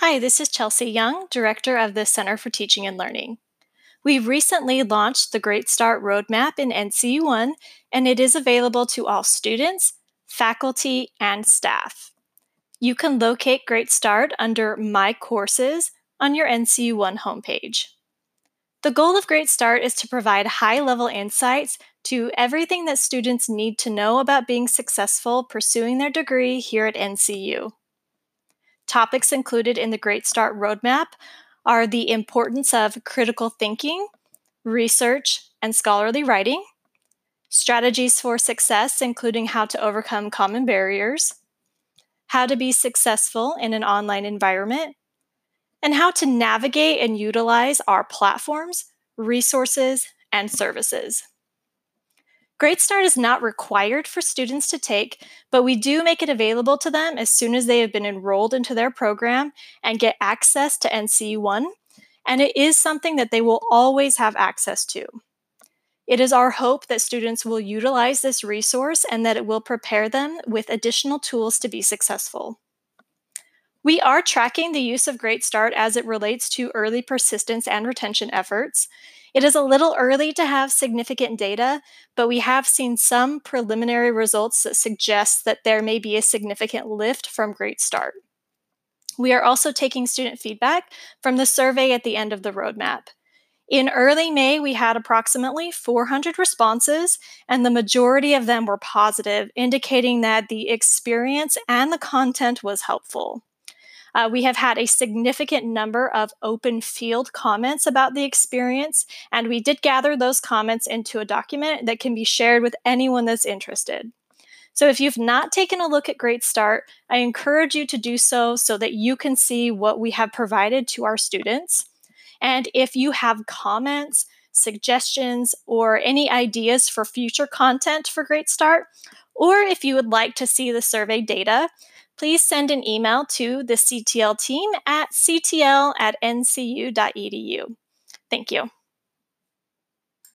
Hi, this is Chelsea Young, Director of the Center for Teaching and Learning. We've recently launched the Great Start Roadmap in NCU1, and it is available to all students, faculty, and staff. You can locate Great Start under My Courses on your NCU1 homepage. The goal of Great Start is to provide high level insights to everything that students need to know about being successful pursuing their degree here at NCU. Topics included in the Great Start Roadmap are the importance of critical thinking, research, and scholarly writing, strategies for success, including how to overcome common barriers, how to be successful in an online environment, and how to navigate and utilize our platforms, resources, and services. Great Start is not required for students to take, but we do make it available to them as soon as they have been enrolled into their program and get access to NCU1. And it is something that they will always have access to. It is our hope that students will utilize this resource and that it will prepare them with additional tools to be successful. We are tracking the use of Great Start as it relates to early persistence and retention efforts. It is a little early to have significant data, but we have seen some preliminary results that suggest that there may be a significant lift from Great Start. We are also taking student feedback from the survey at the end of the roadmap. In early May, we had approximately 400 responses, and the majority of them were positive, indicating that the experience and the content was helpful. Uh, we have had a significant number of open field comments about the experience, and we did gather those comments into a document that can be shared with anyone that's interested. So if you've not taken a look at Great Start, I encourage you to do so so that you can see what we have provided to our students. And if you have comments, suggestions, or any ideas for future content for Great Start, or if you would like to see the survey data, please send an email to the CTL team at ctl at ncu.edu. Thank you.